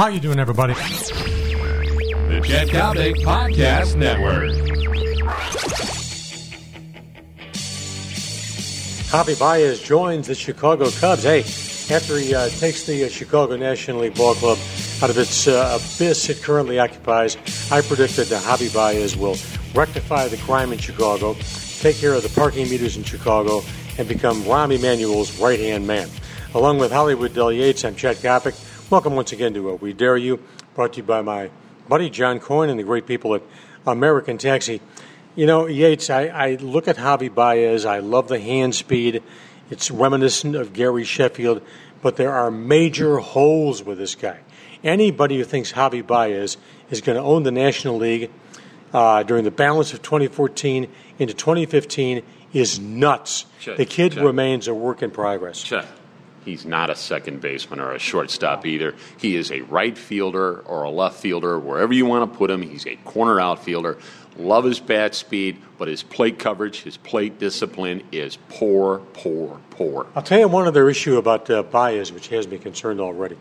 How you doing, everybody? The Chet Coppock Podcast Network. Javi Baez joins the Chicago Cubs. Hey, after he uh, takes the uh, Chicago National League Ball Club out of its uh, abyss it currently occupies, I predicted that Javi Baez will rectify the crime in Chicago, take care of the parking meters in Chicago, and become Rahm Emanuel's right hand man. Along with Hollywood Del Yates, I'm Chet Coppock. Welcome once again to uh, We Dare You, brought to you by my buddy John Coyne and the great people at American Taxi. You know, Yates, I, I look at Javi Baez. I love the hand speed. It's reminiscent of Gary Sheffield, but there are major holes with this guy. Anybody who thinks Javi Baez is going to own the National League uh, during the balance of 2014 into 2015 is nuts. Check, the kid check. remains a work in progress. Chet, he's not a second baseman or a shortstop either. He is a right fielder or a left fielder, wherever you want to put him. He's a corner outfielder. Love his bat speed, but his plate coverage, his plate discipline is poor, poor, poor. I'll tell you one other issue about uh, Baez, which has me concerned already.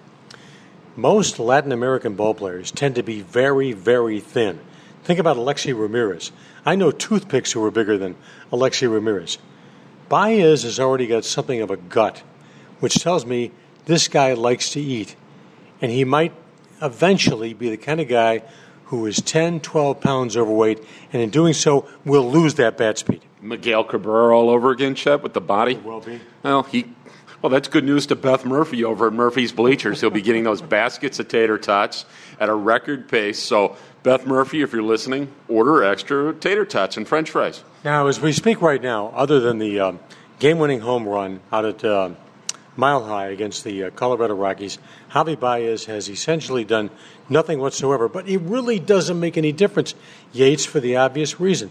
Most Latin American ballplayers tend to be very, very thin. Think about Alexei Ramirez. I know toothpicks who are bigger than Alexei Ramirez. Baez has already got something of a gut, which tells me this guy likes to eat. And he might eventually be the kind of guy who is 10, 12 pounds overweight, and in doing so, will lose that bat speed. Miguel Cabrera all over again, Chet, with the body. Will be. Well, he. Well, that's good news to Beth Murphy over at Murphy's Bleachers. He'll be getting those baskets of tater tots at a record pace. So, Beth Murphy, if you're listening, order extra tater tots and French fries. Now, as we speak right now, other than the um, game-winning home run out at uh, Mile High against the uh, Colorado Rockies, Javi Baez has essentially done nothing whatsoever. But it really doesn't make any difference, Yates, for the obvious reason.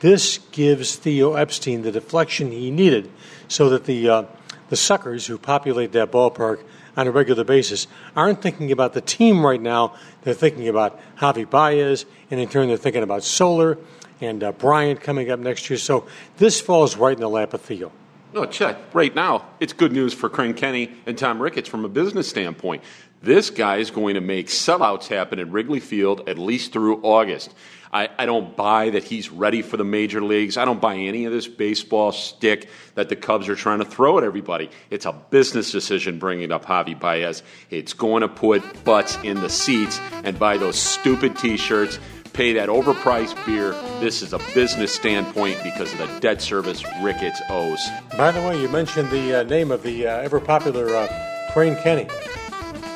This gives Theo Epstein the deflection he needed, so that the uh, the suckers who populate that ballpark on a regular basis aren't thinking about the team right now. They're thinking about Javi Baez, and in turn, they're thinking about Soler and uh, Bryant coming up next year. So this falls right in the lap of Theo. No, Chet, right now, it's good news for Crane Kenney and Tom Ricketts from a business standpoint. This guy is going to make sellouts happen at Wrigley Field at least through August. I, I don't buy that he's ready for the major leagues. I don't buy any of this baseball stick that the Cubs are trying to throw at everybody. It's a business decision bringing up Javi Baez. It's going to put butts in the seats and buy those stupid t shirts pay that overpriced beer. This is a business standpoint because of the debt service Ricketts owes. By the way, you mentioned the uh, name of the uh, ever popular uh, Crane Kenney.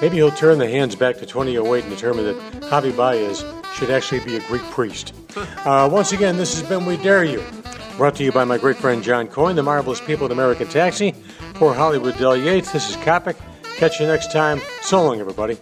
Maybe he'll turn the hands back to 2008 and determine that Javi Baez should actually be a Greek priest. Uh, once again, this has been We Dare You, brought to you by my great friend John Coyne, the marvelous people at American Taxi, for Hollywood Del Yates. This is Coppock. Catch you next time. So long, everybody.